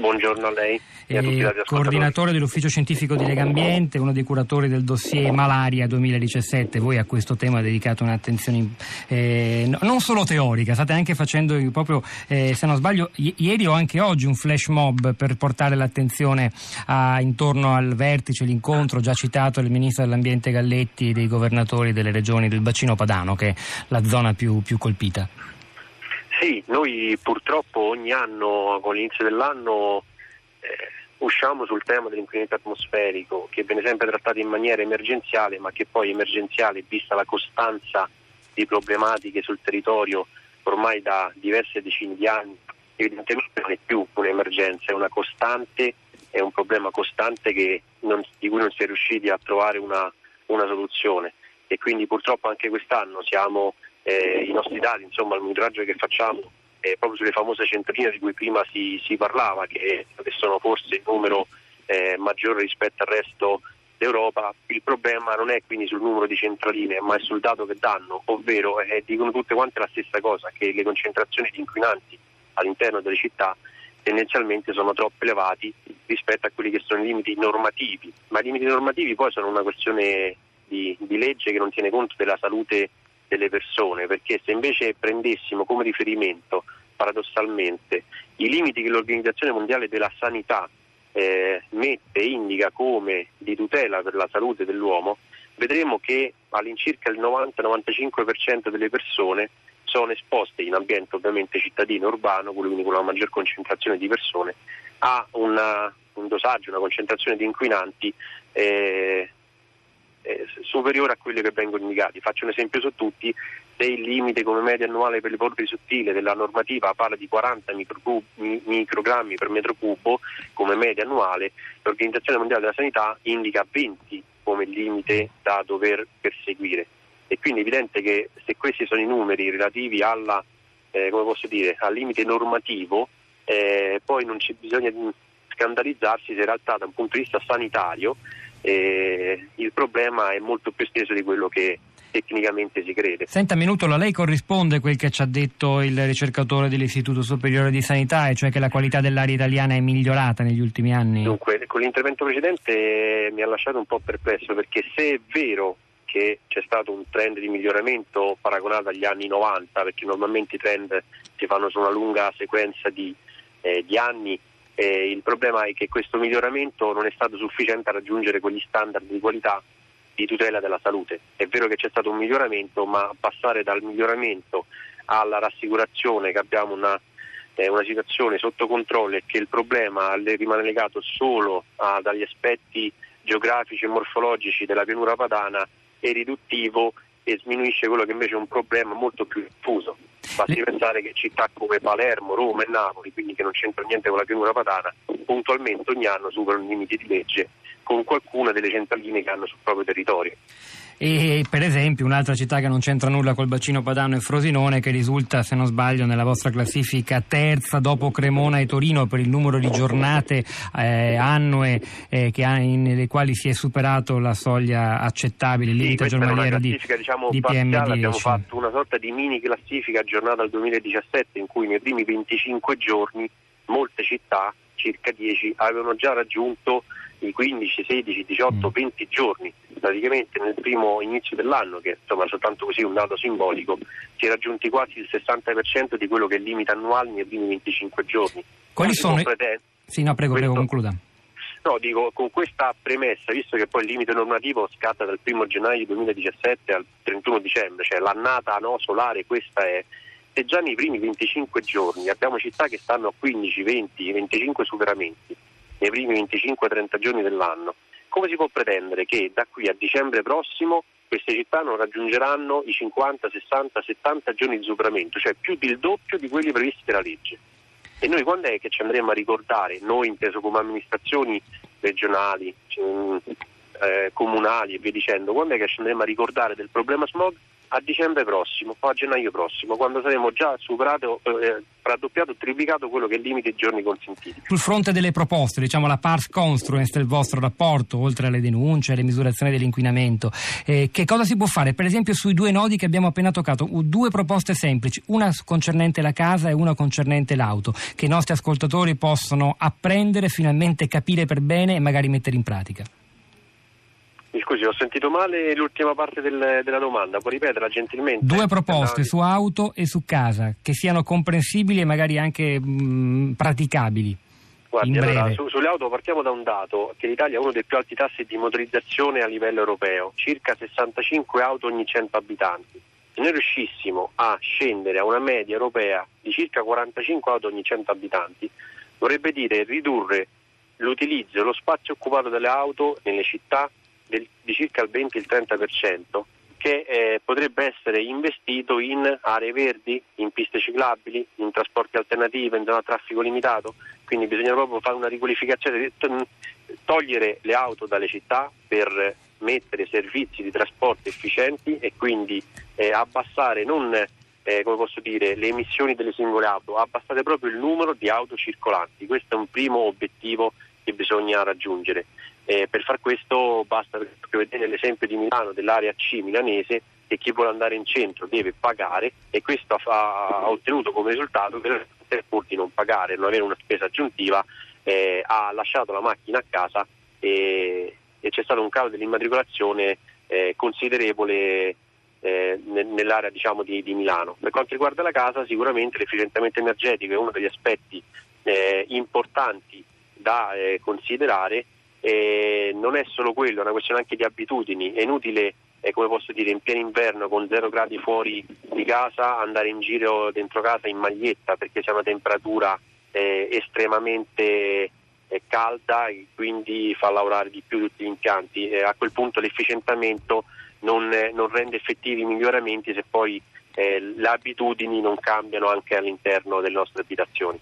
Buongiorno a lei e a tutti gli Coordinatore dell'Ufficio Scientifico di Legambiente, uno dei curatori del dossier Malaria 2017. Voi a questo tema dedicate un'attenzione eh, non solo teorica, state anche facendo proprio, eh, se non sbaglio, i- ieri o anche oggi un flash mob per portare l'attenzione a, intorno al vertice, l'incontro già citato del Ministro dell'Ambiente Galletti e dei governatori delle regioni del bacino padano, che è la zona più, più colpita. Sì, noi purtroppo ogni anno, con l'inizio dell'anno, eh, usciamo sul tema dell'inquinamento atmosferico, che viene sempre trattato in maniera emergenziale, ma che poi emergenziale, vista la costanza di problematiche sul territorio ormai da diverse decine di anni, evidentemente non è più un'emergenza, è una costante, è un problema costante non, di cui non si è riusciti a trovare una, una soluzione. E quindi purtroppo anche quest'anno siamo eh, i nostri dati, insomma il monitoraggio che facciamo eh, proprio sulle famose centraline di cui prima si, si parlava, che sono forse il numero eh, maggiore rispetto al resto d'Europa, il problema non è quindi sul numero di centraline, ma è sul dato che danno, ovvero eh, dicono tutte quante la stessa cosa, che le concentrazioni di inquinanti all'interno delle città tendenzialmente sono troppo elevati rispetto a quelli che sono i limiti normativi, ma i limiti normativi poi sono una questione di, di legge che non tiene conto della salute delle persone, perché se invece prendessimo come riferimento paradossalmente i limiti che l'Organizzazione Mondiale della Sanità eh, mette indica come di tutela per la salute dell'uomo, vedremo che all'incirca il 90-95% delle persone sono esposte in ambiente ovviamente cittadino urbano, quindi con una maggior concentrazione di persone, a una, un dosaggio, una concentrazione di inquinanti eh, eh, superiore a quelli che vengono indicati. Faccio un esempio su tutti, se il limite come media annuale per le polveri sottili della normativa parla di 40 microcub, microgrammi per metro cubo come media annuale, l'Organizzazione Mondiale della Sanità indica 20 come limite da dover perseguire. E quindi è evidente che se questi sono i numeri relativi alla, eh, dire, al limite normativo, eh, poi non c'è bisogno di scandalizzarsi se in realtà da un punto di vista sanitario eh, il problema è molto più esteso di quello che tecnicamente si crede. Senta Minutola, lei corrisponde a quel che ci ha detto il ricercatore dell'Istituto Superiore di Sanità, e cioè che la qualità dell'aria italiana è migliorata negli ultimi anni? Dunque, con l'intervento precedente mi ha lasciato un po' perplesso perché se è vero che c'è stato un trend di miglioramento paragonato agli anni 90, perché normalmente i trend si fanno su una lunga sequenza di, eh, di anni, eh, il problema è che questo miglioramento non è stato sufficiente a raggiungere quegli standard di qualità di tutela della salute. È vero che c'è stato un miglioramento, ma passare dal miglioramento alla rassicurazione che abbiamo una, eh, una situazione sotto controllo e che il problema rimane legato solo ah, dagli aspetti geografici e morfologici della pianura padana è riduttivo e sminuisce quello che invece è un problema molto più diffuso. Basti pensare che città come Palermo, Roma e Napoli, quindi che non c'entra niente con la pianura padana, puntualmente ogni anno superano i limiti di legge con qualcuna delle centraline che hanno sul proprio territorio. E per esempio un'altra città che non c'entra nulla col bacino padano è Frosinone che risulta, se non sbaglio, nella vostra classifica terza dopo Cremona e Torino per il numero di giornate eh, annue eh, ha, nelle quali si è superato la soglia accettabile, il limite sì, giornaliero di, diciamo, di PM10. Abbiamo fatto una sorta di mini classifica aggiornata al 2017 in cui nei primi 25 giorni molte città, circa 10, avevano già raggiunto i 15, 16, 18, 20 giorni praticamente nel primo inizio dell'anno, che insomma soltanto così un dato simbolico, si è raggiunti quasi il 60% di quello che è il limite annuale nei primi 25 giorni. Quali sono? i... Sì, no, prego, prego, concluda. No, dico, con questa premessa, visto che poi il limite normativo scatta dal 1 gennaio 2017 al 31 dicembre, cioè l'annata no, solare questa è, se già nei primi 25 giorni abbiamo città che stanno a 15, 20, 25 superamenti, nei primi 25-30 giorni dell'anno, come si può pretendere che da qui a dicembre prossimo queste città non raggiungeranno i 50, 60, 70 giorni di superamento, cioè più del doppio di quelli previsti dalla legge? E noi quando è che ci andremo a ricordare, noi inteso come amministrazioni regionali, eh, comunali e via dicendo, quando è che ci andremo a ricordare del problema smog a dicembre prossimo o a gennaio prossimo, quando saremo già superato, eh, raddoppiato, triplicato quello che è il limite giorni consentiti. Sul fronte delle proposte, diciamo la pars construens del vostro rapporto, oltre alle denunce, alle misurazioni dell'inquinamento, eh, che cosa si può fare? Per esempio sui due nodi che abbiamo appena toccato, due proposte semplici, una concernente la casa e una concernente l'auto, che i nostri ascoltatori possono apprendere, finalmente capire per bene e magari mettere in pratica. Scusi, ho sentito male l'ultima parte del, della domanda, può ripeterla gentilmente? Due proposte su auto e su casa, che siano comprensibili e magari anche mh, praticabili. Guardi, allora, su, sulle auto partiamo da un dato, che l'Italia ha uno dei più alti tassi di motorizzazione a livello europeo, circa 65 auto ogni 100 abitanti. Se noi riuscissimo a scendere a una media europea di circa 45 auto ogni 100 abitanti, vorrebbe dire ridurre l'utilizzo e lo spazio occupato dalle auto nelle città del, di circa il 20-30% che eh, potrebbe essere investito in aree verdi, in piste ciclabili, in trasporti alternativi, in zona traffico limitato, quindi bisogna proprio fare una riqualificazione, togliere le auto dalle città per mettere servizi di trasporto efficienti e quindi eh, abbassare non eh, come posso dire, le emissioni delle singole auto, abbassare proprio il numero di auto circolanti. Questo è un primo obiettivo che bisogna raggiungere. Eh, per far questo basta vedere l'esempio di Milano, dell'area C milanese, che chi vuole andare in centro deve pagare e questo ha, ha ottenuto come risultato che pur di non pagare, non avere una spesa aggiuntiva, eh, ha lasciato la macchina a casa e, e c'è stato un calo dell'immatricolazione eh, considerevole eh, nell'area diciamo, di, di, Milano. Per quanto riguarda la casa, sicuramente l'efficientamento energetico è uno degli aspetti eh, importanti da eh, considerare e non è solo quello, è una questione anche di abitudini, è inutile eh, come posso dire, in pieno inverno con zero gradi fuori di casa andare in giro dentro casa in maglietta perché c'è una temperatura eh, estremamente eh, calda e quindi fa lavorare di più tutti gli impianti. a quel punto l'efficientamento non, non, rende effettivi i miglioramenti se poi eh, le abitudini non cambiano anche all'interno delle nostre abitazioni.